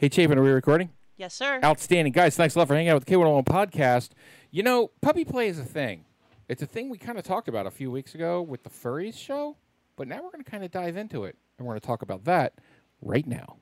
Hey, Chapin, are we recording? Yes, sir. Outstanding. Guys, thanks a lot for hanging out with the K101 podcast. You know, puppy play is a thing. It's a thing we kind of talked about a few weeks ago with the Furries show, but now we're going to kind of dive into it. And we're going to talk about that right now.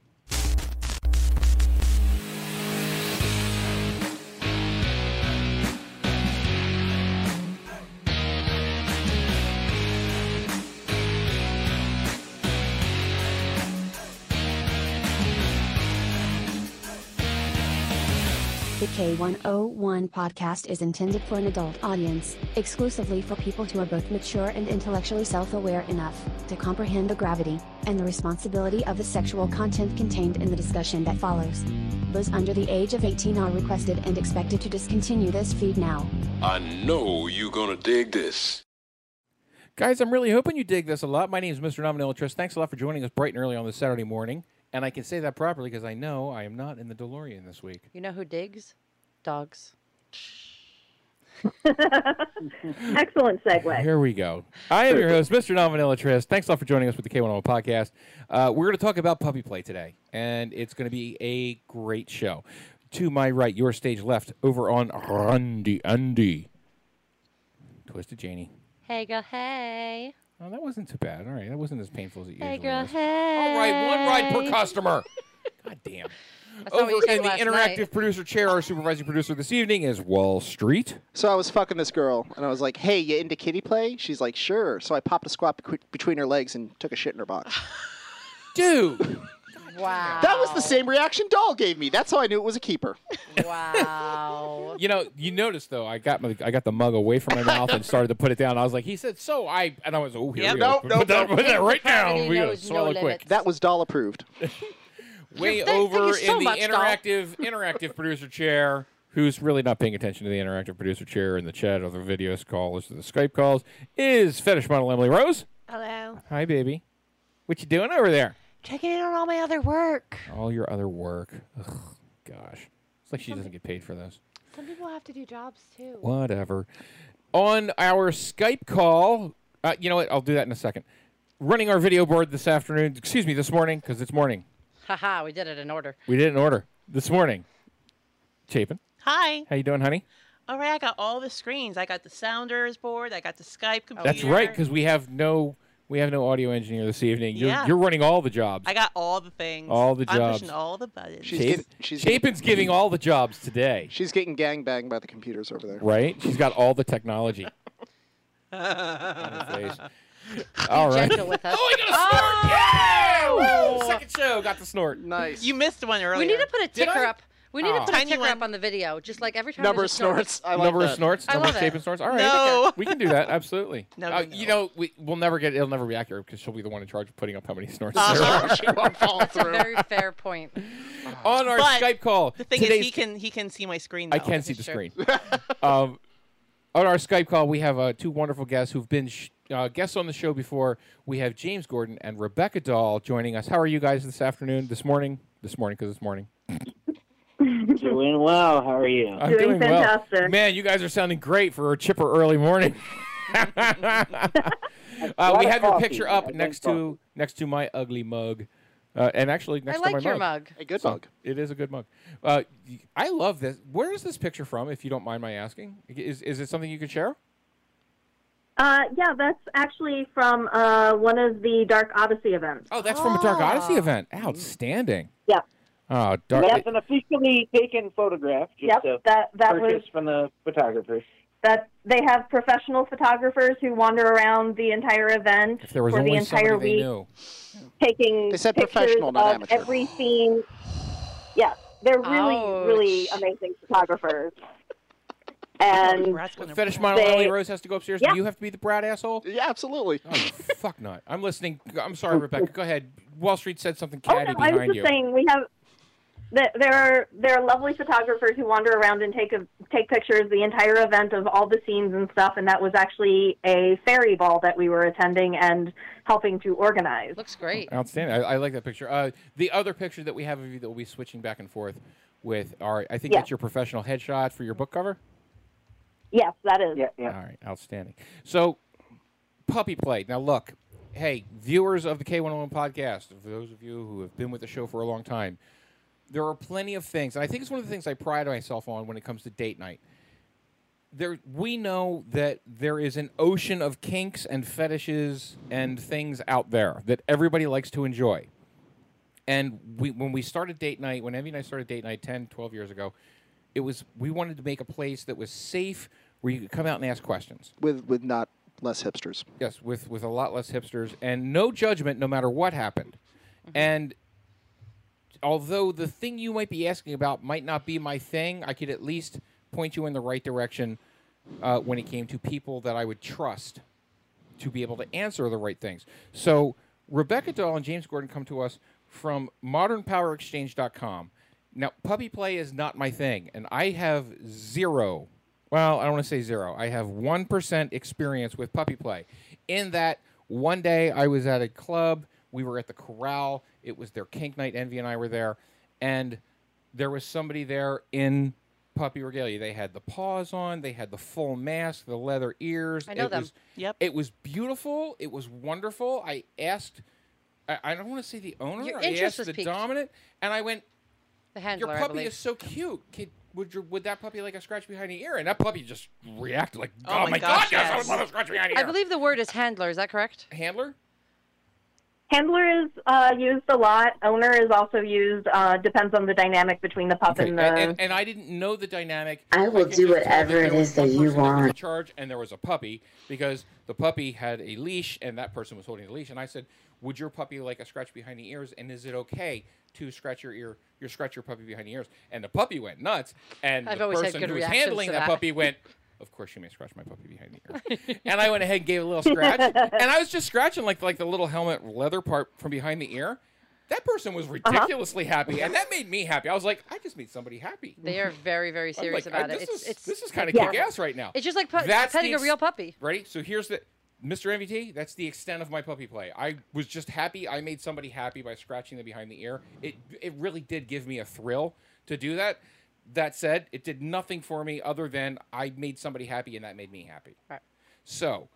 The K101 podcast is intended for an adult audience, exclusively for people who are both mature and intellectually self aware enough to comprehend the gravity and the responsibility of the sexual content contained in the discussion that follows. Those under the age of 18 are requested and expected to discontinue this feed now. I know you're gonna dig this. Guys, I'm really hoping you dig this a lot. My name is Mr. Nominillatris. Thanks a lot for joining us bright and early on this Saturday morning. And I can say that properly because I know I am not in the DeLorean this week. You know who digs? Dogs. Excellent segue. Here we go. I am your host, Mr. Nominillatris. Thanks a lot for joining us with the K101 podcast. Uh, we're going to talk about puppy play today, and it's going to be a great show. To my right, your stage left, over on Randy Andy. Twisted Janie. Hey, girl, hey. Oh, that wasn't too bad. All right, that wasn't as painful as it usually Hey, girl, is. hey. All right, one ride per customer. God damn. That's not what Over you said in the last interactive night. producer chair, our supervising producer this evening is Wall Street. So I was fucking this girl, and I was like, "Hey, you into kitty play?" She's like, "Sure." So I popped a squat bequ- between her legs and took a shit in her box. Dude. Wow. that was the same reaction Doll gave me. That's how I knew it was a keeper. Wow. You know, you noticed though, I got my, I got the mug away from my mouth and started to put it down. I was like, he said, so I, and I was, oh, here Yep. we go. Nope, nope, put, that, nope. put that right down. We gotta knows no quick. That was Doll approved. Way Thank- thank over you so in the much, interactive interactive producer chair, who's really not paying attention to the interactive producer chair in the chat or the videos calls or the Skype calls, is fetish model Emily Rose. Hello. Hi, baby. What you doing over there? Checking in on all my other work. All your other work. Ugh, gosh, it's like she doesn't get paid for this. Some people have to do jobs too. Whatever. On our Skype call, uh, you know what? I'll do that in a second. Running our video board this afternoon, excuse me, this morning, because it's morning. Haha, we did it in order. We did it in order this morning. Chapin, Hi. how you doing, honey? All right, I got all the screens. I got the Sounders board. I got the Skype computer. That's right, because we have no we have no audio engineer this evening. You're, Yeah. you're running all the jobs. I got all the things. All the I'm jobs. pushing all the buttons. She's Chap- getting, she's, getting, Chapin's giving all the jobs today, she's getting gangbanged by the computers over there. right? She's got all the technology. on her face. All right. Gentle with us. Oh, I got a oh! snort! Yeah! Woo! Second show, got the snort. Nice. you missed one earlier. we need to put a ticker up. We need Oh. to put a Tiny ticker one. up on the video, just like every time. Number of there's a snorts. I like number that. of snorts, I number of love it. Snorts. All right, No. we can do that. Absolutely. No, Uh, no, no. You know, we, we'll never get. It'll never be accurate because she'll be the one in charge of putting up how many snorts Uh-huh. there she won't follow That's a through. very fair point. on our But Skype call. The thing is, he can he can see my screen. I can see the is screen. um, on our Skype call, we have uh, two wonderful guests who've been sh- uh, guests on the show before. We have James Gordon and Rebecca Dahl joining us. How are you guys this afternoon? This morning? This morning because it's morning. Doing well. How are you? I'm Doing well. fantastic. Man, you guys are sounding great for a chipper early morning. uh, we of have your picture up I drink next to next to my ugly mug, uh, and actually next I to my your mug. mug. A good So, mug. It is a good mug. Uh, y- I love this. Where is this picture from, if you don't mind my asking? Is, is it something you could share? Uh, yeah, that's actually from uh, one of the Dark Odyssey events. Oh, that's from a Dark Odyssey Ah. event. Outstanding. Yeah. Oh, Dark. That's an officially taken photograph, just Yep, that that was from the photographers. that they have professional photographers who wander around the entire event if there was for the entire somebody they week, knew. taking They said pictures professional, not of amateur. every scene. Yeah, they're really, Ouch. really amazing photographers. And Brat's gonna- Fetish model They- Ellie Rose has to go upstairs. Yeah. Do you have to be the brat asshole? Yeah, absolutely. Oh, fuck not. I'm listening. I'm sorry, Rebecca. Go ahead. Wall Street said something oh, catty oh catty no, I was just you. saying we have. Th- There are there are lovely photographers who wander around and take a, take pictures the entire event of all the scenes and stuff, and that was actually a fairy ball that we were attending and helping to organize. Looks great. Outstanding. I, I like that picture. Uh, the other picture that we have of you that we'll be switching back and forth with are, I think Yeah. that's your professional headshot for your book cover. Yes, that is. Yeah, yeah. All right, outstanding. So, puppy play. Now, look, hey, viewers of the K101 podcast, for those of you who have been with the show for a long time, there are plenty of things, and I think it's one of the things I pride myself on when it comes to date night. There, we know that there is an ocean of kinks and fetishes and things out there that everybody likes to enjoy. And we, when we started date night, when Envy and I started date night 10, 12 years ago, it was we wanted to make a place that was safe where you could come out and ask questions. with with not less hipsters. Yes, with with a lot less hipsters and no judgment, no matter what happened. Mm-hmm. And although the thing you might be asking about might not be my thing, I could at least point you in the right direction uh, when it came to people that I would trust to be able to answer the right things. So Rebecca Dahl and James Gordon come to us from modernpowerexchange.com. Now, puppy play is not my thing, and I have zero. Well, I don't want to say zero. I have 1% experience with puppy play. In that, one day I was at a club. We were at the Corral. It was their kink night. Envy and I were there. And there was somebody there in puppy regalia. They had the paws on, they had the full mask, the leather ears. I know it them. Was, Yep. It was beautiful. It was wonderful. I asked, I, I don't want to say the owner. Your I asked the piqued. dominant, and I went, The "Your handler, I puppy is so cute. Kid, would your would that puppy like a scratch behind the ear?" And that puppy just reacted like, Oh "Oh, my my gosh, god, yes, I would love a scratch behind the ear. I believe the word is handler. Is that correct? handler. Handler is uh, used a lot. Owner is also used. Uh, depends on the dynamic between the pup Okay, and and, the. and, and I didn't know the dynamic. I will could do whatever that it there was is that you person was in want. charge, and there was a puppy because the puppy had a leash, and that person was holding the leash. And I said, "Would your puppy like a scratch behind the ears? And is it okay to scratch your ear, your scratch your puppy behind the ears?" And the puppy went nuts, and I've the person who was handling to that that. puppy went. Of course, you may scratch my puppy behind the ear. and I went ahead and gave a little scratch, and I was just scratching like like the little helmet leather part from behind the ear. That person was uh-huh. ridiculously happy, and that made me happy. I was like, I just made somebody happy. They are very, very serious like, about it. this It's is, it's this is kind of Yeah. kick ass right now. it's just like pu- That's the petting a real puppy. Ready? So here's the Mr. MVT. That's the extent of my puppy play. I was just happy. I made somebody happy by scratching them behind the ear. It it really did give me a thrill to do that. That said, it did nothing for me other than I made somebody happy, and that made me happy. Right. So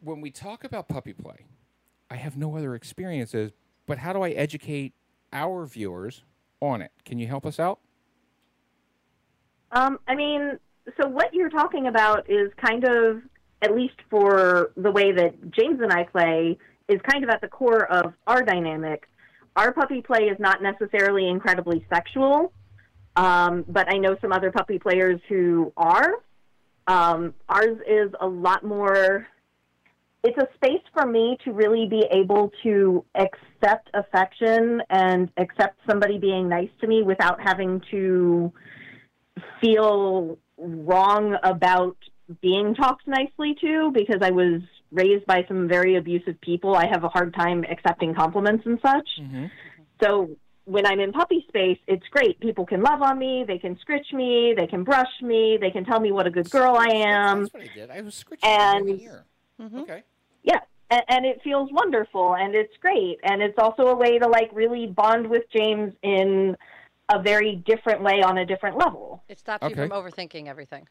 when we talk about puppy play, I have no other experiences. But how do I educate our viewers on it? Can you help us out? Um, I mean, so what you're talking about is kind of, at least for the way that James and I play, is kind of at the core of our dynamic. Our puppy play is not necessarily incredibly sexual, um, but I know some other puppy players who are. Um, ours is a lot more. It's a space for me to really be able to accept affection and accept somebody being nice to me without having to feel wrong about being talked nicely to because I was raised by some very abusive people. I have a hard time accepting compliments and such. So when I'm in puppy space, it's great. People can love on me, they can scritch me, they can brush me, they can tell me what a good girl I am. That's what I did. I was scritching behind the and- ear. Mm-hmm. Okay. Yeah. And, and it feels wonderful and it's great. And it's also a way to like really bond with James in a very different way on a different level. It stops Okay. you from overthinking everything.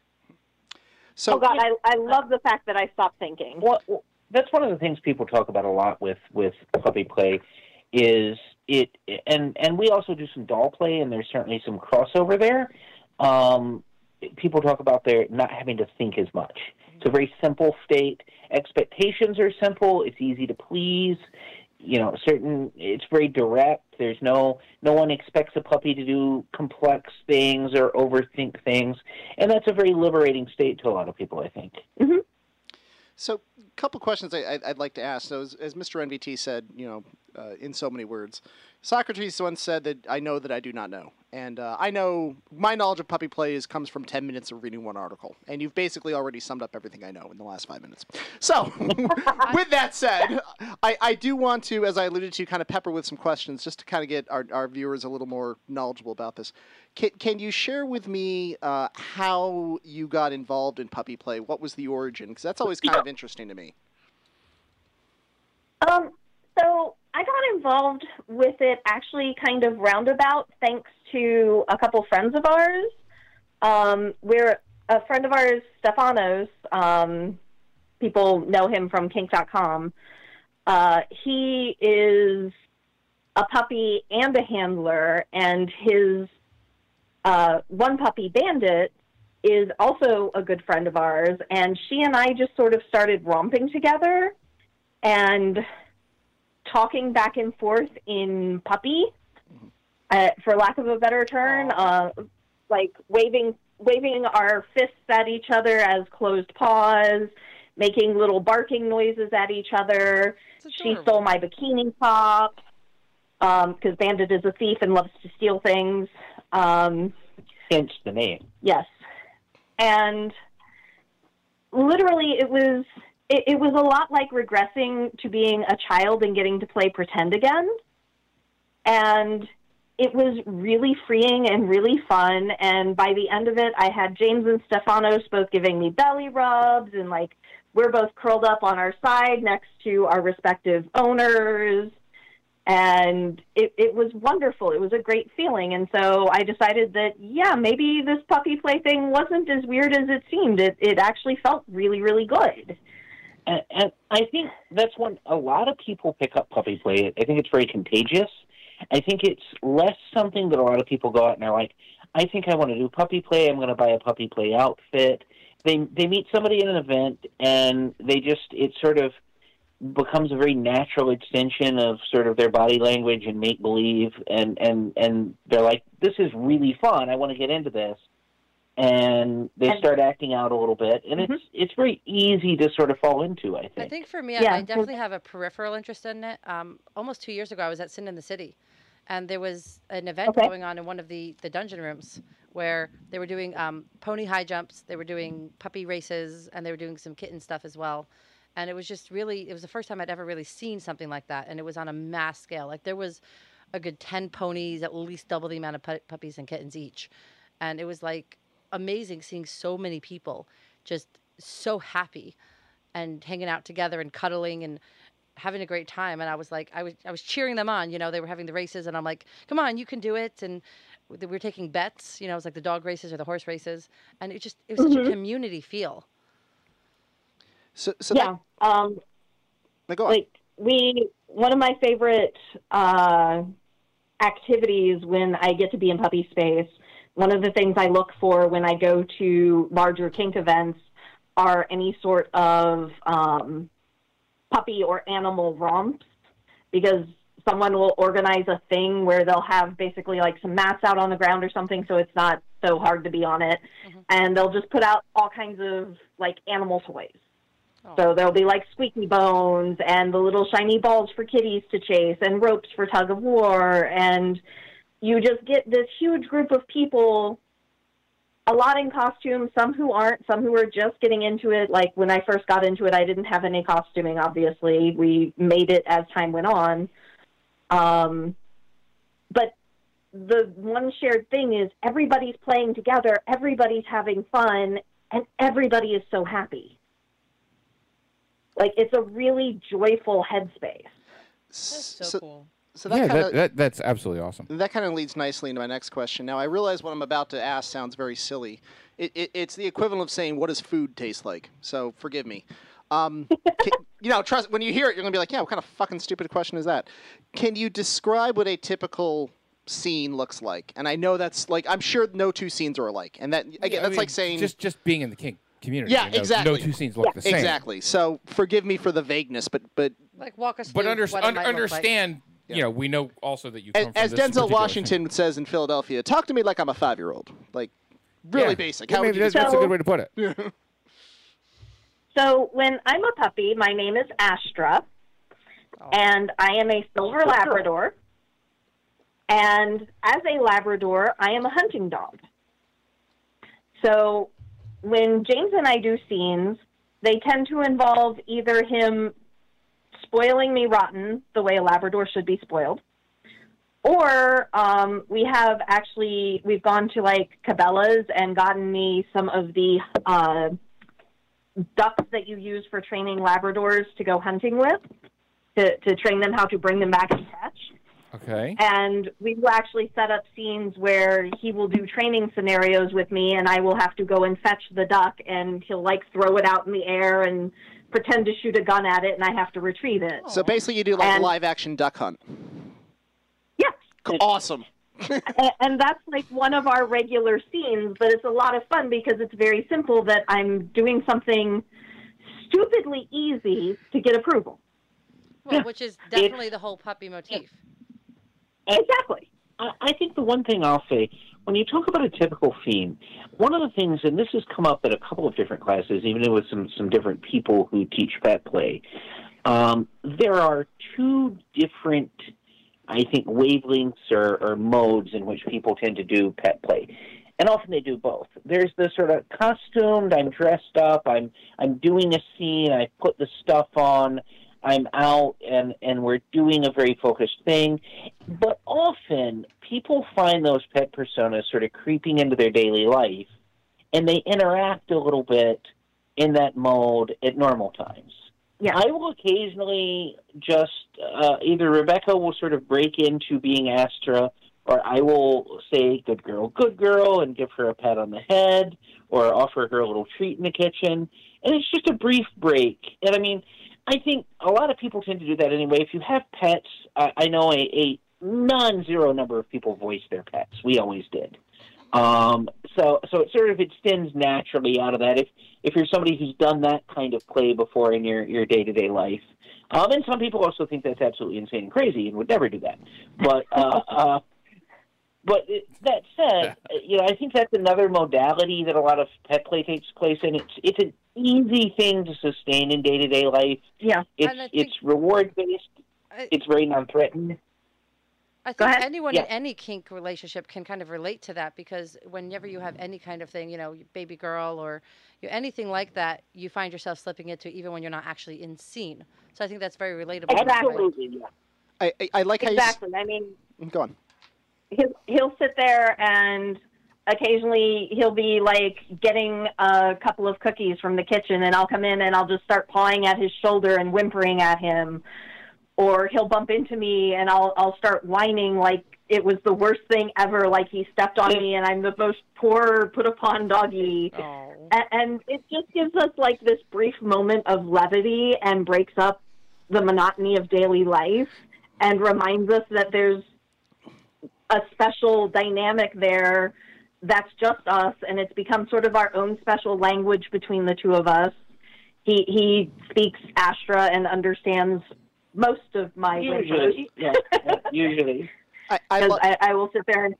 So oh God, I, I love the fact that I stopped thinking. Well, well, that's one of the things people talk about a lot with with puppy play is it and and we also do some doll play and there's certainly some crossover there. Um, people talk about their not having to think as much. It's a very simple state. Expectations are simple. It's easy to please. You know certain it's very direct. There's no no one expects a puppy to do complex things or overthink things. And that's a very liberating state to a lot of people i think. So, a couple questions I, I'd, I'd like to ask. So, as, as Mr. NVT said, you know, uh, in so many words, Socrates once said that I know that I do not know, and uh, I know my knowledge of puppy play is comes from ten minutes of reading one article, and you've basically already summed up everything I know in the last five minutes. So, with that said, I, I do want to, as I alluded to, kind of pepper with some questions just to kind of get our, our viewers a little more knowledgeable about this. Can, can you share with me uh, how you got involved in puppy play? What was the origin? Because that's always kind of interesting to me. Um, so I got involved with it actually kind of roundabout thanks to a couple friends of ours. Um, we're a friend of ours, Stefanos. Um, people know him from kink.com. Uh, he is a puppy and a handler, and his uh, one puppy, Bandit, is also a good friend of ours, and she and I just sort of started romping together and talking back and forth in puppy, uh, for lack of a better term, uh, like waving waving our fists at each other as closed paws, making little barking noises at each other. She stole my bikini top because Bandit is a thief and loves to steal things. Um, Hence the name. Yes. And literally, it was it, it was a lot like regressing to being a child and getting to play pretend again. And it was really freeing and really fun. And by the end of it, I had James and Stefanos both giving me belly rubs, and like we're both curled up on our side next to our respective owners and it, it was wonderful. It was a great feeling. And so I decided that, yeah, maybe this puppy play thing wasn't as weird as it seemed. It, it actually felt really, really good. And, I think that's when a lot of people pick up puppy play. I think it's very contagious. I think it's less something that a lot of people go out and they're like, I think I want to do puppy play. I'm going to buy a puppy play outfit. They they meet somebody at an event and they just it sort of becomes a very natural extension of sort of their body language and make believe and and and they're like this is really fun i want to get into this and they And- start acting out a little bit and it's it's very easy to sort of fall into i think I think for me, Yeah. I, I definitely have a peripheral interest in it. Um, almost two years ago, I was at Sin in the City, and there was an event Okay. going on in one of the, the dungeon rooms where they were doing um, pony high jumps, they were doing puppy races, and they were doing some kitten stuff as well. And it was just really, it was the first time I'd ever really seen something like that, and it was on a mass scale. Like there was a good 10 ponies, at least double the amount of pu- puppies and kittens each. And it was like amazing seeing so many people just so happy and hanging out together and cuddling and having a great time and I was like I was I was cheering them on you know they were having the races and I'm like come on you can do it and we were taking bets you know it was like the dog races or the horse races and it just it was such a Mhm. community feel So, so yeah. um, that, go on. like we one of my favorite uh, activities when I get to be in puppy space. One of the things I look for when I go to larger kink events are any sort of um, puppy or animal romps because someone will organize a thing where they'll have basically like some mats out on the ground or something so it's not so hard to be on it. And they'll just put out all kinds of like animal toys. So there'll be like squeaky bones and the little shiny balls for kitties to chase and ropes for tug of war and you just get this huge group of people a lot in costume some who aren't some who are just getting into it like when i first got into it i didn't have any costuming obviously we made it as time went on um, but the one shared thing is everybody's playing together everybody's having fun and everybody is so happy like it's a really joyful headspace. so, so cool. So that yeah, kinda, that, that's absolutely awesome. that kind of leads nicely into my next question. Now I realize what I'm about to ask sounds very silly. It, it, it's the equivalent of saying, "What does food taste like?" So forgive me. Um, can, you know, trust when you hear it, you're gonna be like, "Yeah, what kind of fucking stupid question is that?" Can you describe what a typical scene looks like? And I know that's like, I'm sure no two scenes are alike, and that again, Yeah, I that's mean, like saying just just being in the kink community. Yeah, you know, exactly. No two scenes look the same. Exactly. So forgive me for the vagueness, but but like walk us But through under, what it un- might look like. Understand, you know, we know also that you come as, from as this Denzel particular Washington says in Philadelphia, talk to me like I'm a five year old. Like really Yeah. basic. Yeah, How would maybe you that's, that's a good way to put it. So when I'm a puppy, my name is Astra, oh. and I am a silver Labrador. And as a Labrador, I am a hunting dog. So when James and I do scenes, they tend to involve either him spoiling me rotten, the way a Labrador should be spoiled, or um, we have actually we've gone to like Cabela's and gotten me some of the uh, ducks that you use for training Labradors to go hunting with, to, to train them how to bring them back and catch. Okay. And we will actually set up scenes where he will do training scenarios with me, and I will have to go and fetch the duck, and he'll like throw it out in the air and pretend to shoot a gun at it, and I have to retrieve it. So basically, you do like And- a live action duck hunt. Yes. Awesome. And that's like one of our regular scenes, but it's a lot of fun because it's very simple that I'm doing something stupidly easy to get approval. Well, which is definitely the whole puppy motif. Exactly. I think the one thing I'll say, when you talk about a typical theme, one of the things, and this has come up at a couple of different classes, even with some, some different people who teach pet play, um, there are two different, I think, wavelengths or, or modes in which people tend to do pet play. And often they do both. There's the sort of costumed, I'm dressed up, I'm I'm doing a scene, I put the stuff on, I'm out and, and we're doing a very focused thing. But often people find those pet personas sort of creeping into their daily life and they interact a little bit in that mode at normal times. Yeah. I will occasionally just uh, either Rebecca will sort of break into being Astra, or I will say "good girl, good girl" and give her a pat on the head, or offer her a little treat in the kitchen, and it's just a brief break. And I mean, I think a lot of people tend to do that anyway. If you have pets, I, I know a, a non-zero number of people voice their pets. We always did. Um, so, so it sort of extends naturally out of that. If if you're somebody who's done that kind of play before in your your day to day life, um, and some people also think that's absolutely insane and crazy and would never do that. But uh, uh, but it, that said, uh, you know, I think that's another modality that a lot of pet play takes place in. It's it's an easy thing to sustain in day to day life. Yeah. It's think- it's reward based. I- It's very non threatening. I think anyone Yeah. in any kink relationship can kind of relate to that because whenever you have any kind of thing, you know, baby girl or you anything like that, you find yourself slipping into even when you're not actually in scene. So I think that's very relatable. in that way. Absolutely, yeah. I, I, I like how you. Exactly. I mean, Go on. He'll, he'll sit there and occasionally he'll be like getting a couple of cookies from the kitchen and I'll come in and I'll just start pawing at his shoulder and whimpering at him or he'll bump into me and I'll I'll start whining like it was the worst thing ever like he stepped on me and I'm the most poor put upon doggy Oh. and, and it just gives us like this brief moment of levity and breaks up the monotony of daily life and reminds us that there's a special dynamic there that's just us and it's become sort of our own special language between the two of us. He he speaks astra and understands most of my Usually, yeah, yeah, usually. I, I, lo- I, I will sit there and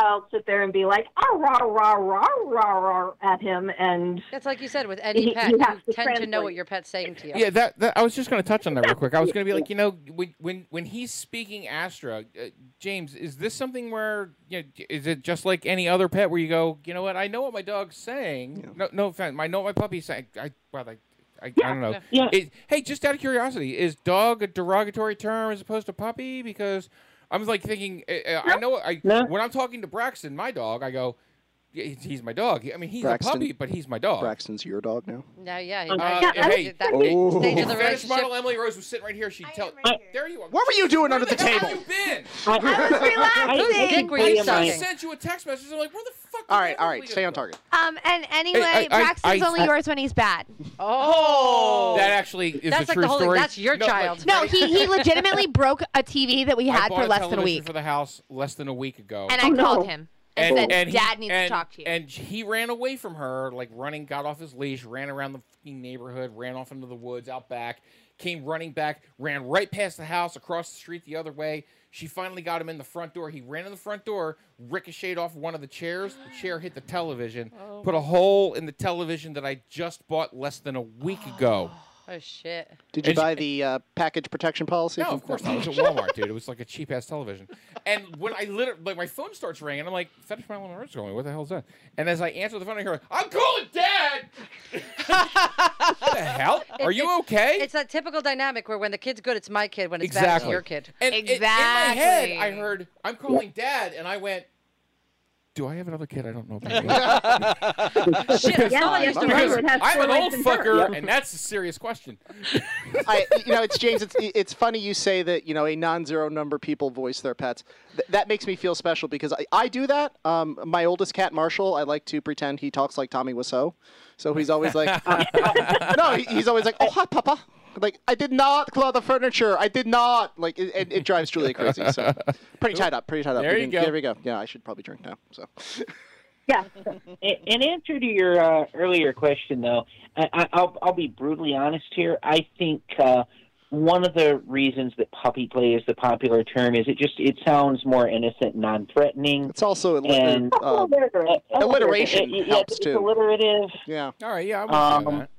I'll sit there and be like ah rah rah rah rah rah at him and It's like you said with any He- pet, he you has to tend to know what your pet's saying to you. Yeah, that, that I was just going to touch on that real quick. I was going to be like, you know, when when when he's speaking Astra, uh, James, is this something where you know, is it just like any other pet where you go, you know what, I know what my dog's saying. No, no offense, I know what my puppy's saying. I well, I, I, I don't know. Yeah. It- hey, just out of curiosity, is dog a derogatory term as opposed to puppy? Because I'm like thinking, uh, uh, I know I No. when I'm talking to Braxton, my dog, I go. Yeah, he's- he's my dog. I mean, he's Braxton- a puppy, but he's my dog. Braxton's your dog now. No, yeah. he- Uh, that- hey, that Oh. stage of the Spanish model Emily Rose was sitting right here. She'd tell. there you are. What were you doing Where under the hell table? have you been? I, I was relaxing. Dick were I you am I sent you a text message. I'm like, where the fuck? All right, all right. Stay on target. Um, and anyway, I- I- Braxton's I- only I- yours when he's bad. Oh. That actually is That's a like true the whole thing. story. That's your No, child. No, he he legitimately broke a TV that we had for less than a television week, for the house less than a week ago. and Oh, I called him and, said, he- "Dad needs and- to talk to you." And he ran away from her, like running, got off his leash, ran around the fucking neighborhood, ran off into the woods out back, came running back, ran right past the house, across the street the other way. She finally got him in the front door. He ran in the front door, ricocheted off one of the chairs. The chair hit the television, oh. put a hole in the television that I just bought less than a week ago. Oh. Oh shit. Did you And she- buy the uh, package protection policy? No, of course not. It was at Walmart, dude. It was like a cheap ass television. And when I literally, like, my phone starts ringing, I'm like, Fetish Madeline Rose calling. What the hell is that? And as I answer the phone, I hear, I'm calling Dad. what the hell? Are you okay? It's that typical dynamic where when the kid's good, it's my kid. When it's bad, it's exactly your kid. And it- in my head, I heard, I'm calling Dad, and I went. Do I have another kid I don't know about? Shit, it's I because I'm an old and fur. fucker, and that's a serious question. I, you know, it's James. It's it's funny you say that. You know, a non-zero number people voice their pets. Th- that makes me feel special because I, I do that. Um, my oldest cat, Marshall, I like to pretend he talks like Tommy Wiseau. So he's always like, no, he, he's always like, oh hi, Papa. Like I did not claw the furniture. I did not. Like it, it, it drives Julia crazy. So pretty tied up. Pretty tied up. There We you can- go. There we go. Yeah, I should probably drink now. So Yeah. In in answer to your uh, earlier question, though, I, I, I'll, I'll be brutally honest here. I think uh, one of the reasons that puppy play is the popular term is it just it sounds more innocent, non-threatening. it's also a And- uh, alliteration It- it- helps it's too. alliterative. Yeah. All right, yeah, I'm with you on Um, that.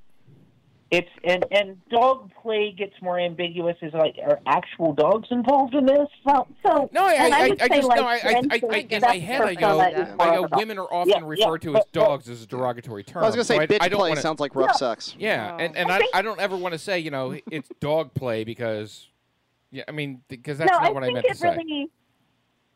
It's and and dog play gets more ambiguous. Is like are actual dogs involved in this? Well, so No, I, and I, I, would I say, just like, no, I, I, I, I, in my head, I go, persona I go, part of it. women are often Yeah, yeah, referred to but- as but- dogs as a derogatory term. I was gonna say so I, bitch I don't play wanna, sounds like rough sex. Yeah, and, and I, I don't ever want to say, you know, it's dog play because, yeah, I mean, because that's no, not I what I think meant to it say. really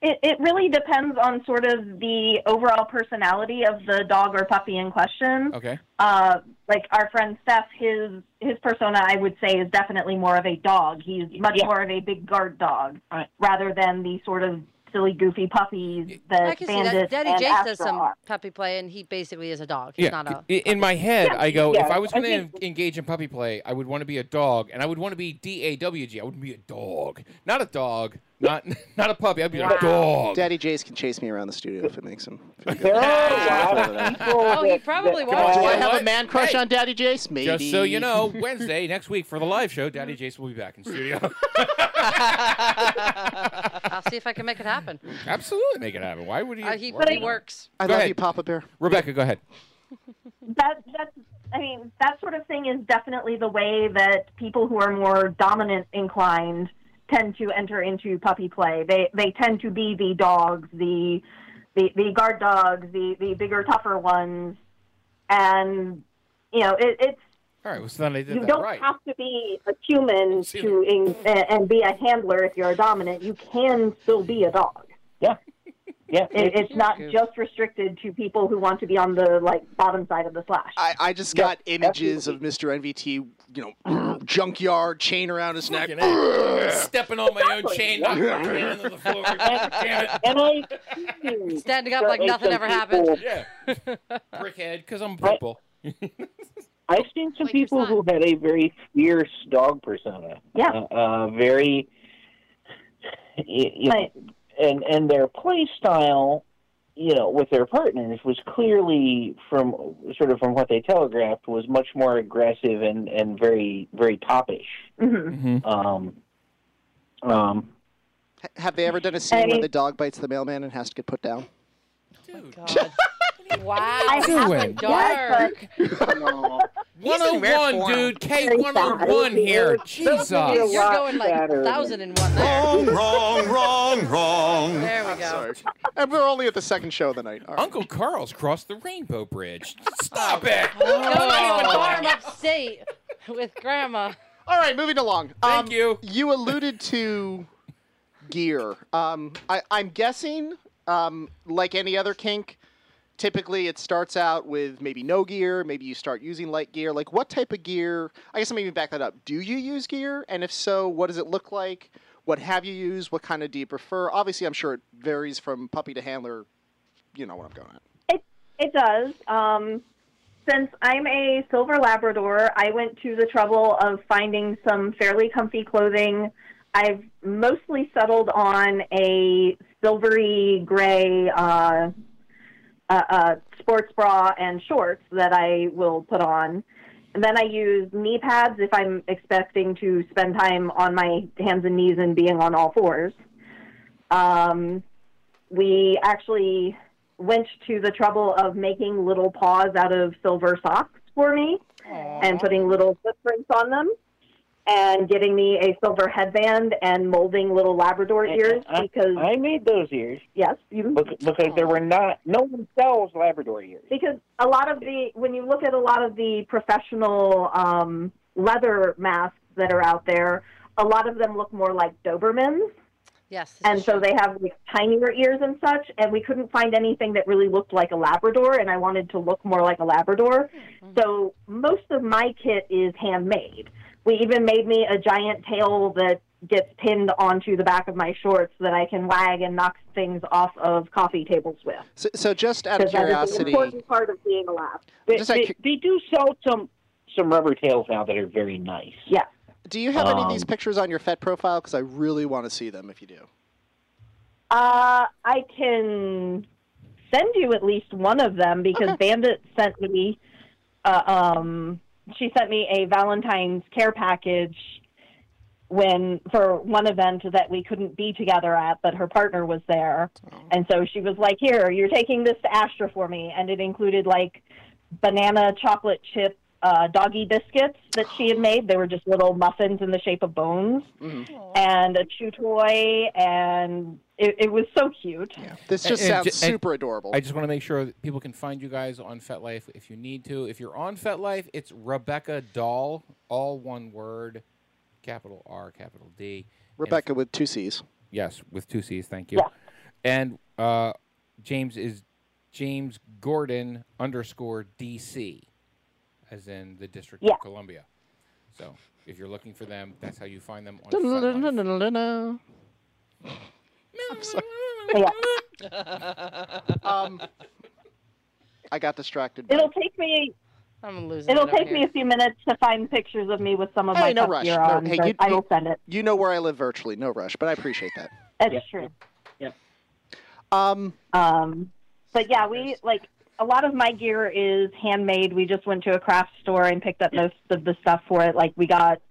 it, it really depends on sort of the overall personality of the dog or puppy in question. Okay. Uh, like our friend Steph, his his persona, I would say, is definitely more of a dog. He's much Yeah. more of a big guard dog Right. rather than the sort of silly, goofy puppies that I can see that. Daddy and Jace Astra does some are. puppy play, and he basically is a dog. He's Yeah, not a. i- in my head, I go, if I was going to think- engage in puppy play, I would want to be a dog, and I would want to be D A W G. I wouldn't be a dog, not a dog, not not a puppy. I'd be Wow. a dog. Daddy Jace can chase me around the studio if it makes him. Feel good. There are a lot of people. Oh, he probably that- was. Do I have a man crush Hey. on Daddy Jace? Maybe. Just so you know, Wednesday next week for the live show, Daddy Jason will be back in studio. I'll see if I can make it happen. Absolutely, make it happen. Why would he? Uh, he, why- he works. I Go love ahead. you, Papa Bear. Rebecca, go ahead. that that's I mean that sort of thing is definitely the way that people who are more dominant inclined tend to enter into puppy play. They they tend to be the dogs, the the, the guard dogs, the the bigger tougher ones, and you know it, it's All right, well, so then I did you that don't right. have to be a human to in, and be a handler if you're a dominant. You can still be a dog. Yeah. Yeah. It, it's not just restricted to people who want to be on the like bottom side of the slash. I, I just got images of Mr. NVT, you know, junkyard, chain around his neck. Stepping on my own chain, knocking my the floor. Damn it. and I Standing up like nothing ever happened. Yeah. Brickhead, because I'm purple. I've seen some Like people who had a very fierce dog persona. Yeah. Uh, uh, very. You know, Right. And and their play style, you know, with their partners was clearly from sort of from what they telegraphed was much more aggressive and and very very popish. hmm Mm-hmm. Um, um, H- Have they ever done a scene I- where the dog bites the mailman and has to get put down? God. wow. I doing? haven't yet, Dark. no. He's in rare 101, dude. K101 here. Jesus. You're lot going like thousand and one there. Wrong, wrong, wrong, wrong. There we go. Sorry. and we're only at the second show of the night. All right. Uncle Carl's crossed the Rainbow Bridge. Stop it. Going to a farm upstate with grandma. All right, moving along. Thank Um, you. You alluded to gear. Um, I, I'm guessing, um, like any other kink, typically it starts out with maybe no gear. Maybe you start using light gear. Like, what type of gear? I guess I'm even back that up. Do you use gear? And if so, what does it look like? What have you used? What kind of do you prefer? Obviously, I'm sure it varies from puppy to handler. You know what I'm going at. It it does. Um, since I'm a silver Labrador, I went to the trouble of finding some fairly comfy clothing. I've mostly settled on a silvery gray uh, uh, uh, sports bra and shorts that I will put on. And then I use knee pads if I'm expecting to spend time on my hands and knees and being on all fours. Um, we actually went to the trouble of making little paws out of silver socks for me and putting little footprints on them and getting me a silver headband and molding little Labrador ears I, because I made those ears yes, you bec- because there were not no one sells Labrador ears. because a lot of the when you look at a lot of the professional um, leather masks that are out there, a lot of them look more like Dobermans, Yes. and so true. they have like tinier ears and such. And we couldn't find anything that really looked like a Labrador, and I wanted to look more like a Labrador. So most of my kit is handmade. We even made me a giant tail that gets pinned onto the back of my shorts that I can wag and knock things off of coffee tables with. So, so just out of Because that is an curiosity, important part of being a lab. They, Just out of they, cu- they do sell some some rubber tails now that are very nice. Yeah. Do you have any of these Um, pictures on your FET profile? Because I really want to see them if you do. Uh, I can send you at least one of them because Bandit sent me. Uh, um, she sent me a Valentine's care package when for one event that we couldn't be together at, but her partner was there, and so she was like, "Here, you're taking this to Astra for me," and it included like banana chocolate chip uh, doggy biscuits that she had made. They were just little muffins in the shape of bones, and a chew toy, and it, it was so cute. This just and sounds and super adorable. I just want to make sure that people can find you guys on FetLife if you need to. If you're on FetLife, it's Rebecca Doll, all one word, capital R, capital D. And Rebecca with two C's. Yes, with two C's. Thank you. Yeah. And uh, James is James Gordon underscore DC, as in the District Yeah. of Columbia. So if you're looking for them, that's how you find them on FetLife. I'm sorry. Yeah. Um, I got distracted. It'll take me I'm losing. it'll it over take me here. a few minutes to find pictures of me with some of Hey, my no rush. gear No- on, hey, you, I will send it. You know where I live virtually. No rush, but I appreciate that. That's Yeah. true. Um, Um, but yeah, we like a lot of my gear is handmade. We just went to a craft store and picked up most of the stuff for it. Like we got,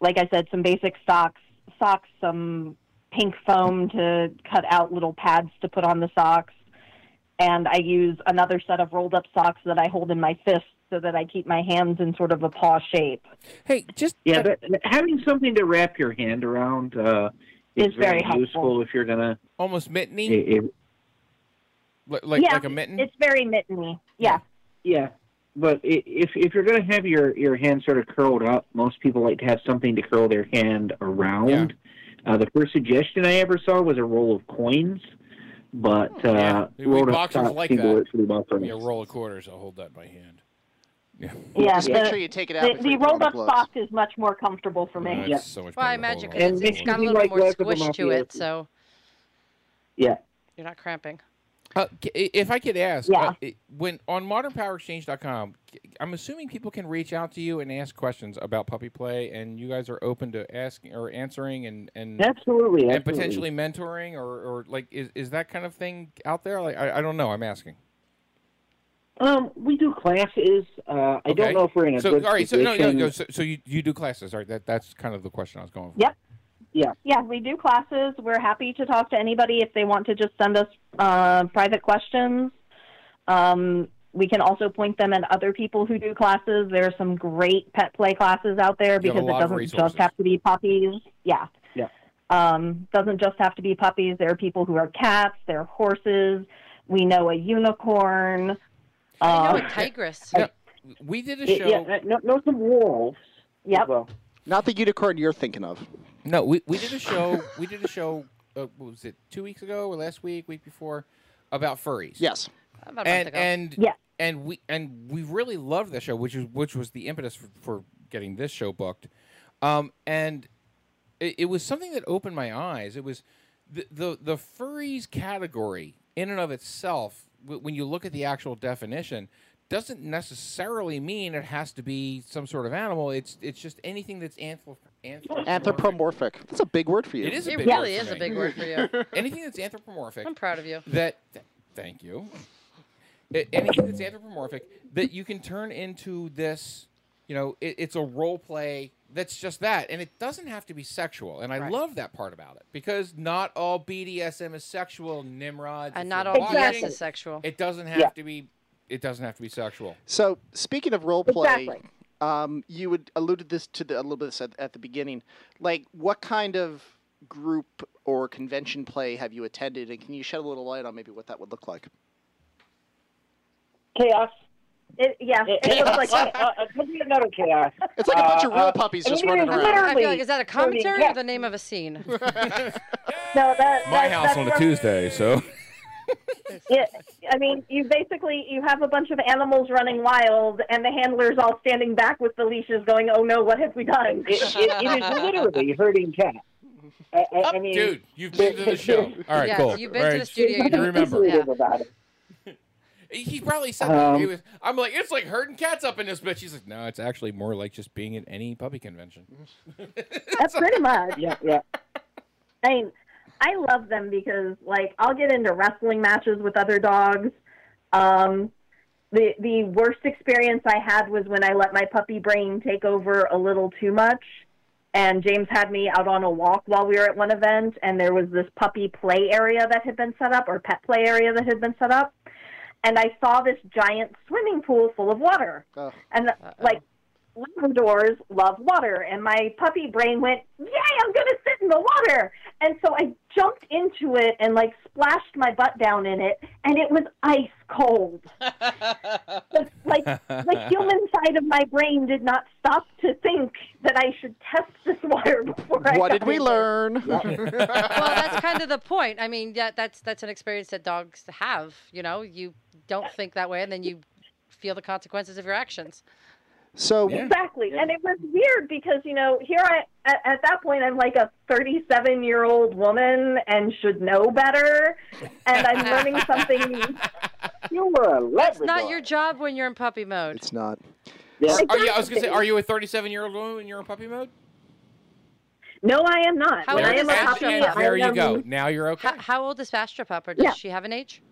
like I said, some basic socks, socks, some pink foam to cut out little pads to put on the socks, and I use another set of rolled up socks that I hold in my fist so that I keep my hands in sort of a paw shape. Hey, just Yeah, but having something to wrap your hand around uh, is It's very helpful. useful if you're gonna. almost mitteny, i- i- Li- like yeah, like a mitten. it's very mitteny. Yeah. yeah, but if if you're gonna have your your hand sort of curled up, most people like to have something to curl their hand around. Uh, the first suggestion I ever saw was a roll of coins, but uh, Yeah, we- we boxers socks like that. work pretty well for me. Yeah, roll of quarters. I'll hold that by hand. Yeah, Yeah, just make the- sure you take it out. The, before the you put on rolled the up gloves. sock is much more comfortable for me. Uh, Yeah. so much Well, I better to imagine hold because it's, it's make got a little like more left squish to it, so Yeah. you're not cramping. Uh, if I could ask, Yeah. uh, when on modernpowerexchange.com, I'm assuming people can reach out to you and ask questions about puppy play, and you guys are open to asking or answering and and, Absolutely, and absolutely. potentially mentoring or, or like is, is that kind of thing out there? Like I, I don't know. I'm asking. Um, we do classes. Uh, I Okay. don't know if we're in a So good all right, so no, no, no. So, so you you do classes, all right? That that's kind of the question I was going for. Yep. Yeah. Yeah, we do classes. We're happy to talk to anybody if they want to just send us uh, private questions. Um, we can also point them at other people who do classes. There are some great pet play classes out there You have a because it doesn't just have to be puppies. Yeah. Yeah. Um, doesn't just have to be puppies. There are people who are cats. There are horses. We know a unicorn. I know Uh, a tigress. Yeah, we did a show. yeah, no, no, some wolves. as Yep. Well, Not the unicorn you're thinking of. No, we, we did a show. we did a show. Uh, what was it two weeks ago or last week, week before, about furries. Yes. About a month and ago. and Yeah. and we and we really loved the show, which is which was the impetus for, for getting this show booked. Um, and it, it was something that opened my eyes. It was the the the furries category in and of itself. w- When you look at the actual definition. Doesn't necessarily mean it has to be some sort of animal. It's it's just anything that's anthrop- anthropomorphic. Anthropomorphic. That's a big word for you. It is a it big really word is a big word for you. Anything that's anthropomorphic I'm proud of you. that th- thank you A- anything that's anthropomorphic that you can turn into this you know it, it's a role play that's just that and it doesn't have to be sexual and i Right. love that part about it because not all bdsm is sexual nimrod And not all Exactly. BS is sexual. it doesn't have Yeah. to be it doesn't have to be sexual So speaking of role play, Exactly. Um, you would alluded this to the, a little bit this at, at the beginning. Like, what kind of group or convention play have you attended, and can you shed a little light on maybe what that would look like? chaos. It, yeah, It, it looks like uh, uh, uh, another chaos. It's like a bunch of Uh, real uh, puppies I just running around. I feel like is that a commentary or yeah. the name of a scene? no. That, my that- house that's on a tuesday so Yeah, I mean, you basically you have a bunch of animals running wild, and the handlers all standing back with the leashes, going, "Oh no, what have we done?" It, it, it is literally herding cats. I, I, I mean, dude you've been to the show all right yes, cool you've been All to the studio. you know. remember Intuitive Yeah. about it. He probably said Um. He was, I'm like, it's like herding cats up in this bitch. He's like, no, it's actually more like just being at any puppy convention. That's pretty much. Yeah, yeah. I mean, I love them because like I'll get into wrestling matches with other dogs. Um, the the worst experience I had was when I let my puppy brain take over a little too much. And James had me out on a walk while we were at one event, and there was this puppy play area that had been set up, or pet play area that had been set up. And I saw this giant swimming pool full of water. Oh. And like Labradors love water, and my puppy brain went, "Yay! I'm gonna sit in the water!" And so I jumped into it and like splashed my butt down in it, and it was ice cold. Like the human side of my brain did not stop to think that I should test this water before I. What got did we it. learn? well, that's kind of the point. I mean, yeah, that's that's an experience that dogs have. You know, you don't think that way, and then you feel the consequences of your actions. So Exactly, and it was weird because you know here I at, at that point I'm like a 37 year old woman and should know better, and I'm learning something. You were a That's not your job when you're in puppy mode. It's not. Are, are you, I was gonna say, are you a 37 year old woman when you're in puppy mode? No, I am not. How when old I am is a Astra puppy, Pup? I There you am- go. Now you're okay. How, how old is Astra Pup, or does Yeah. she have an age?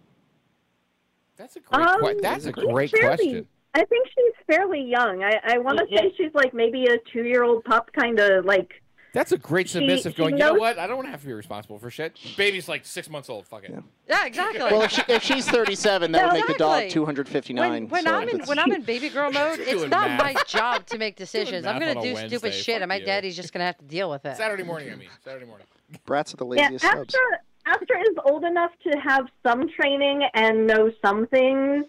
That's a great. Um, que- that's a she's great fairly- question. I think she's fairly young. I, I want to Yeah. say she's like maybe a two year old pup, kind of like. That's a great She- submissive. she going. You know what? I don't want to have to be responsible for shit. Baby's like six months old. Fuck it. Yeah, exactly. Well, if, she, if she's 37, that would make the dog 259. When, when so I'm in when I'm in baby girl mode, it's not math. my job to make decisions. I'm gonna do Wednesday. stupid shit, Fuck and my you. daddy's just gonna have to deal with it. Saturday morning. I mean, Saturday morning. Brats are the Yeah, laziest subs. Astra, Astra is old enough to have some training and know some things,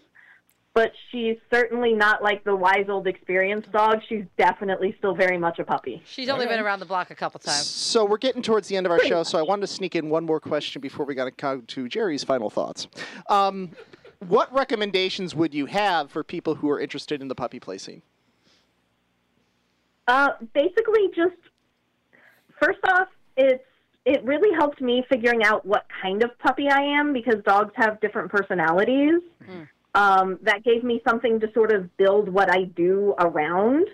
but she's certainly not like the wise old experienced dog. She's definitely still very much a puppy. She's only been around the block a couple times. So we're getting towards the end of our show, so I wanted to sneak in one more question before we got to come to Jerry's final thoughts. Um, what recommendations would you have for people who are interested in the puppy play scene? Uh, basically, just first off, it's it really helped me figuring out what kind of puppy I am because dogs have different personalities. Um, that gave me something to sort of build what I do around.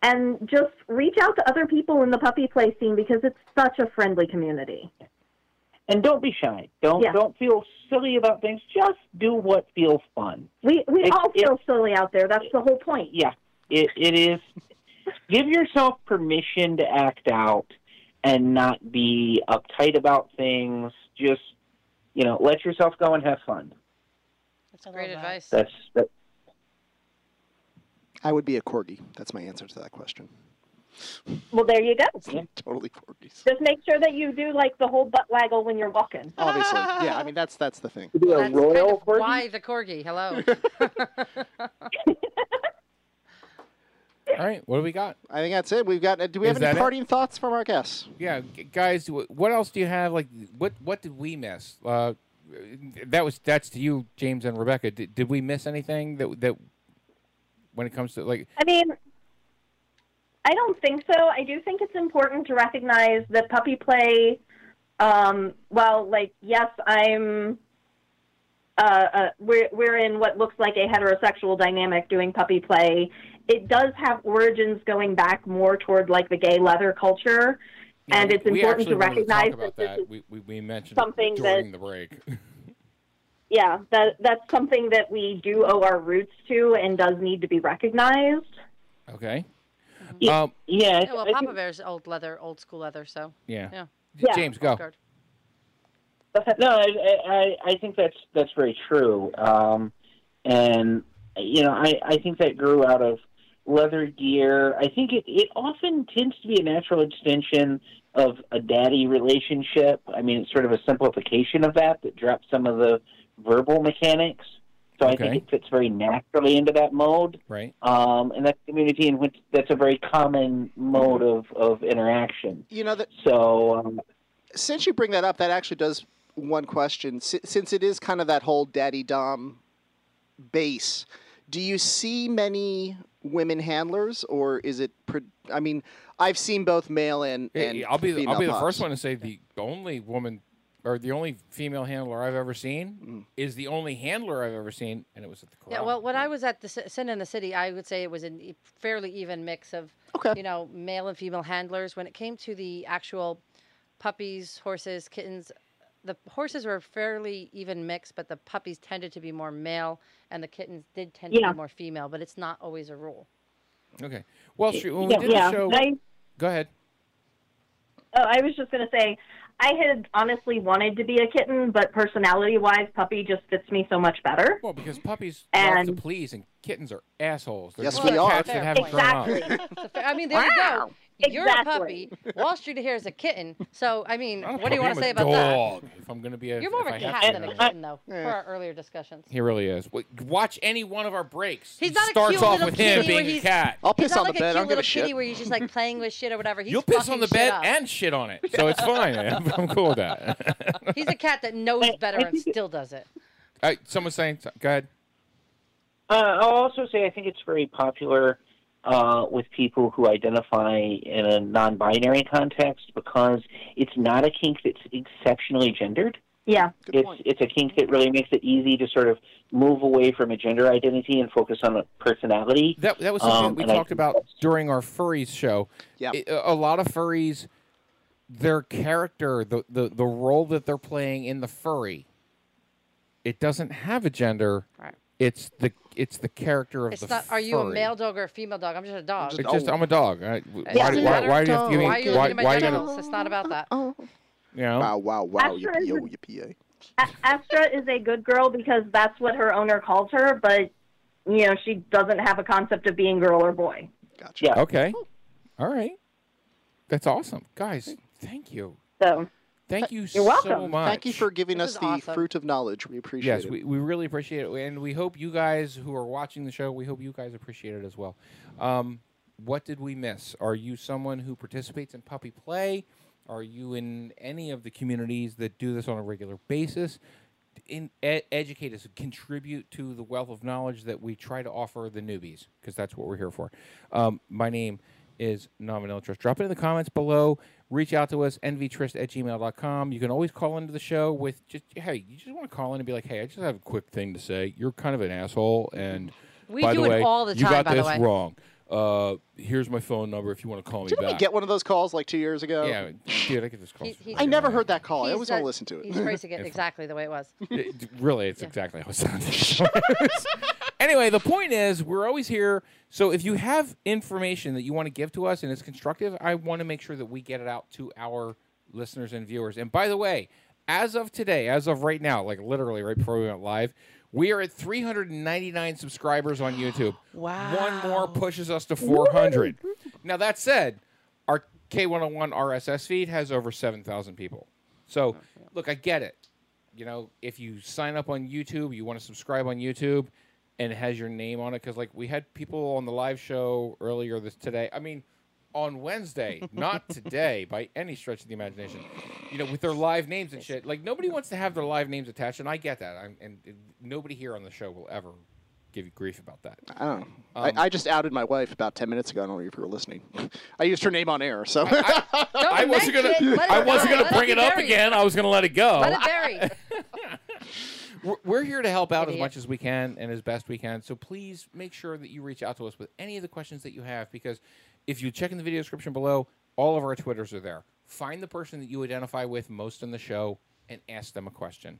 And just reach out to other people in the puppy play scene because it's such a friendly community. And don't be shy. Don't Yeah. don't feel silly about things. Just do what feels fun. We we It- all it- feel silly out there. That's the whole point. Yeah, it it is. Give yourself permission to act out and not be uptight about things. Just you know, let yourself go and have fun. That's great advice. That's that. I would be a corgi. That's my answer to that question. Well, there you go. Totally corgis. Just make sure that you do like the whole butt waggle when you're walking. Obviously, yeah. I mean, that's that's the thing. Be a That's royal kind of corgi? why the corgi. Hello. All right. What do we got? I think that's it. We've got. uh, Do we have Is any that it? parting thoughts from our guests? Yeah, g- guys. wh- What else do you have? Like, what what did we miss? Uh, that was that's to you, James and Rebecca. Did, did we miss anything that that when it comes to like? I mean, I don't think so. I do think it's important to recognize that puppy play, um, well, like, yes, I'm, uh, uh, we're, we're in what looks like a heterosexual dynamic doing puppy play. It does have origins going back more toward, like, the gay leather culture. Yeah, and it's important to actually wanted recognize talk about that, that. this is we, we we mentioned something it that- during the break. yeah, that that's something that we do owe our roots to and does need to be recognized. okay. Yeah, Um, yeah. Yeah, well, Papa Bear's old leather, old school leather. So yeah. yeah. Yeah. James, go. Guard. No, I, I, I think that's that's very true. Um, and you know, I, I think that grew out of leather gear. I think it, it often tends to be a natural extension of a daddy relationship. I mean, it's sort of a simplification of that that drops some of the verbal mechanics. So I think it fits very naturally into that mode. Right. Um, and that's a community in which that's a very common mode of, of interaction. You know that So um, since you bring that up, that actually does one question. Si- Since it is kind of that whole daddy dom base, do you see many women handlers, or is it? Pre- I mean, I've seen both male and, Hey, and I'll be the, I'll be the first one to say the only woman or the only female handler I've ever seen, Mm. is the only handler I've ever seen, and it was at the corral. Yeah, well, when I was at the Ci- Sin in the City, I would say it was a fairly even mix of, Okay. you know, male and female handlers. When it came to the actual puppies, horses, kittens, the horses were fairly even mixed, but the puppies tended to be more male, and the kittens did tend to be more female. But it's not always a rule. okay. Well, Sri- when we Yeah, did yeah. the show, I, go ahead. oh, I was just going to say, I had honestly wanted to be a kitten, but personality-wise, puppy just fits me so much better. Well, because puppies love to And- please, and kittens are assholes. They're Yes, we are. cats that haven't point. grown up. Exactly. A fa- I mean, there you go. You're a puppy. Wall Street here is a kitten. So, I mean, what do you want to say a about that? dog. If I'm going to be a, You're more of if a I cat than a kitten, though, Yeah. per our earlier discussions. He really is. W- Watch any one of our breaks. He's He not a starts cute off little with him kitty where being a he's- cat. I'll He's piss not on like the bed. I a cute don't give little a shit. kitty where he's just like playing with shit or whatever. He's You'll piss fucking on the shit bed up. and shit on it, so it's fine. man. I'm cool with that. He's a cat that knows I- better I and think it- still does it. All right, someone's saying. Go ahead. Uh, I'll also say I think it's very popular uh, with people who identify in a non-binary context because it's not a kink that's exceptionally gendered. Yeah. Good it's point. it's a kink that really makes it easy to sort of move away from a gender identity and focus on a personality. That that was something Um, we and I talked about that's- during our furries show. Yeah. It- a a lot of furries, their character, the, the the role that they're playing in the furry, it doesn't have a gender. Right. It's the it's the character of It's the. not. Are you a furry. male dog or a female dog? I'm just a dog. It's just I'm a dog. I, why, doesn't why, why, matter. why do you have to give me? Why are you why, looking at my why you gotta- genitals? It's not about that. you know? Wow, wow, wow, Astra yippee, is yo, a- yippee, A- Astra is a good girl because that's what her owner calls her, but you know she doesn't have a concept of being girl or boy. Gotcha. Yeah. Okay. All right. That's awesome, guys. Thank you. So Thank you You're so much. Thank you for giving This us the awesome. fruit of knowledge. We appreciate Yes, it. we, we really appreciate it, and we hope you guys who are watching the show, we hope you guys appreciate it as well. Um, what did we miss? Are you someone who participates in puppy play? Are you in any of the communities that do this on a regular basis? In, e- educate us, contribute to the wealth of knowledge that we try to offer the newbies, because that's what we're here for. Um, my name is Non Vanillatrist. Drop it in the comments below. Reach out to us, nvtrist at gmail.com. You can always call into the show with just, hey, you just want to call in and be like, hey, I just have a quick thing to say. You're kind of an asshole, and We by do the it way, all the you got by the this way. wrong. Uh, here's my phone number if you want to call me Didn't back. we get one of those calls like two years ago? yeah, dude, I get this call. He- he's- I never heard that call. I He's, always want to listen to it. He's phrasing it exactly the way it was. It- really, it's exactly how it sounded. anyway, the point is, we're always here. So if you have information that you want to give to us and it's constructive, I want to make sure that we get it out to our listeners and viewers. And by the way, as of today, as of right now, like literally right before we went live, we are at 399 subscribers on YouTube. Wow. One more pushes us to 400. now, that said, our K101 RSS feed has over 7,000 people. So, oh, look, I get it. You know, if you sign up on YouTube, you want to subscribe on YouTube, and it has your name on it, because like we had people on the live show earlier this today. I mean, on Wednesday, not today by any stretch of the imagination. You know, with their live names and shit. Like nobody wants to have their live names attached, and I get that. I'm, and and nobody here on the show will ever give you grief about that. I don't know. Um, I, I just outed my wife about 10 minutes ago. I don't know if you were listening. I used her name on air, so. I wasn't gonna. it. I wasn't gonna Let bring it it up again. I was gonna let it go. Let it bury. We're- We're here to help out as much as we can and as best we can. So please make sure that you reach out to us with any of the questions that you have because if you check in the video description below, all of our Twitters are there. Find the person that you identify with most in the show and ask them a question.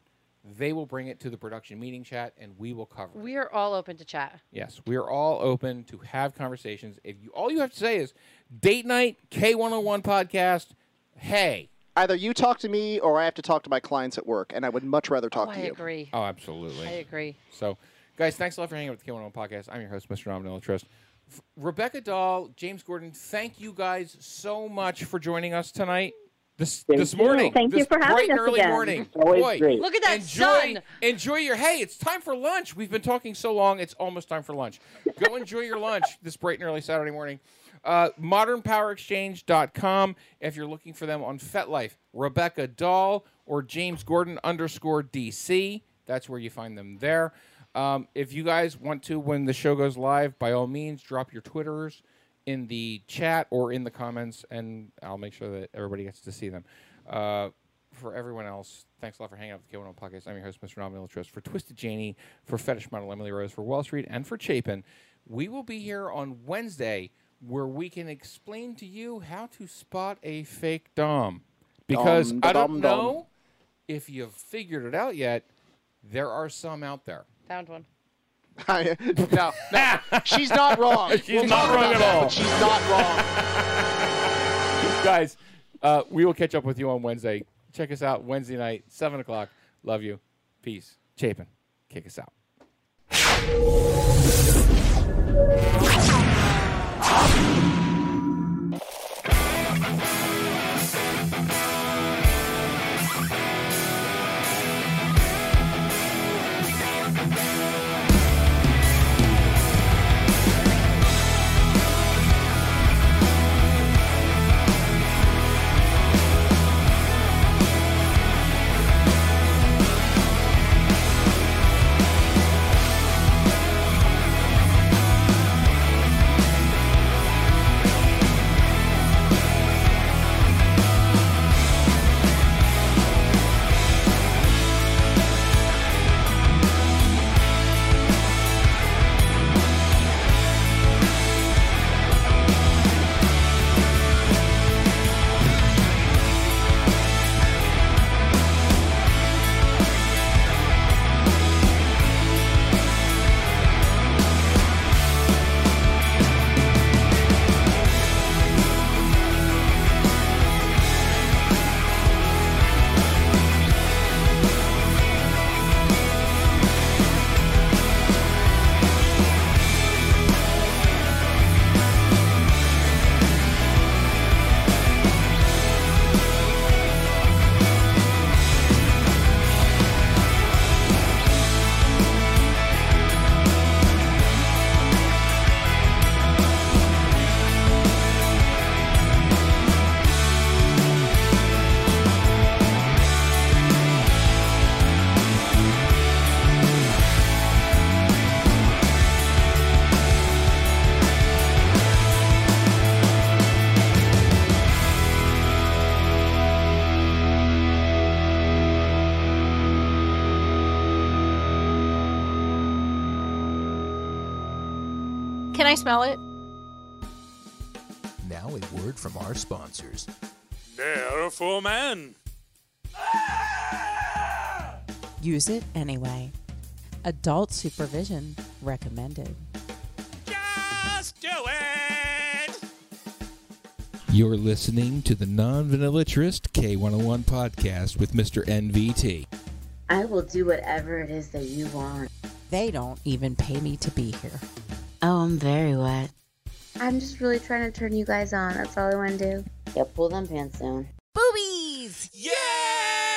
They will bring it to the production meeting chat and we will cover it. We are all open to chat. Yes, we are all open to have conversations. If you all you have to say is date night K101 podcast, hey. Either you talk to me or I have to talk to my clients at work, and I would much rather talk oh, to I you. I agree. Oh, absolutely. I agree. So, guys, thanks a lot for hanging out with the K101 podcast. I'm your host, Mr. Nominal Trust. F- Rebecca Dahl, James Gordon, thank you guys so much for joining us tonight. This Thank this you. morning. Thank you this for having bright and us early again. morning. Boy, great. Look at that enjoy, sun. enjoy your. Hey, it's time for lunch. We've been talking so long. It's almost time for lunch. Go enjoy your lunch this bright and early Saturday morning. Uh, ModernPowerExchange.com. If you're looking for them on FetLife, Rebecca Dahl or James Gordon underscore DC. That's where you find them there. Um, if you guys want to, when the show goes live, by all means, drop your Twitters in the chat or in the comments, and I'll make sure that everybody gets to see them. Uh, for everyone else, Thanks a lot for hanging out with the K101 Podcast. I'm your host, Mr. Nominal Trust. For Twisted Janie, for Fetish Model Emily Rose, for Wall Street, and for Chapin, we will be here on Wednesday where we can explain to you how to spot a fake Dom. Because Dom, I don't dom, dom. know if you've figured it out yet. There are some out there. Found one. no, no, she's not wrong. She's We'll not wrong at that, all. but She's not wrong. Guys, uh, we will catch up with you on Wednesday. Check us out Wednesday night, 7 o'clock. Love you. Peace. Chapin, kick us out. I smell it? Now a word from our sponsors. They're for men. Use it anyway. Adult supervision recommended. Just do it. You're listening to the Non Vanillatrist K101 podcast with Mr. NVT. I will do whatever it is that you want. They don't even pay me to be here. Oh, I'm very wet. I'm just really trying to turn you guys on. That's all I want to do. Yeah, pull them pants down. Boobies! Yeah!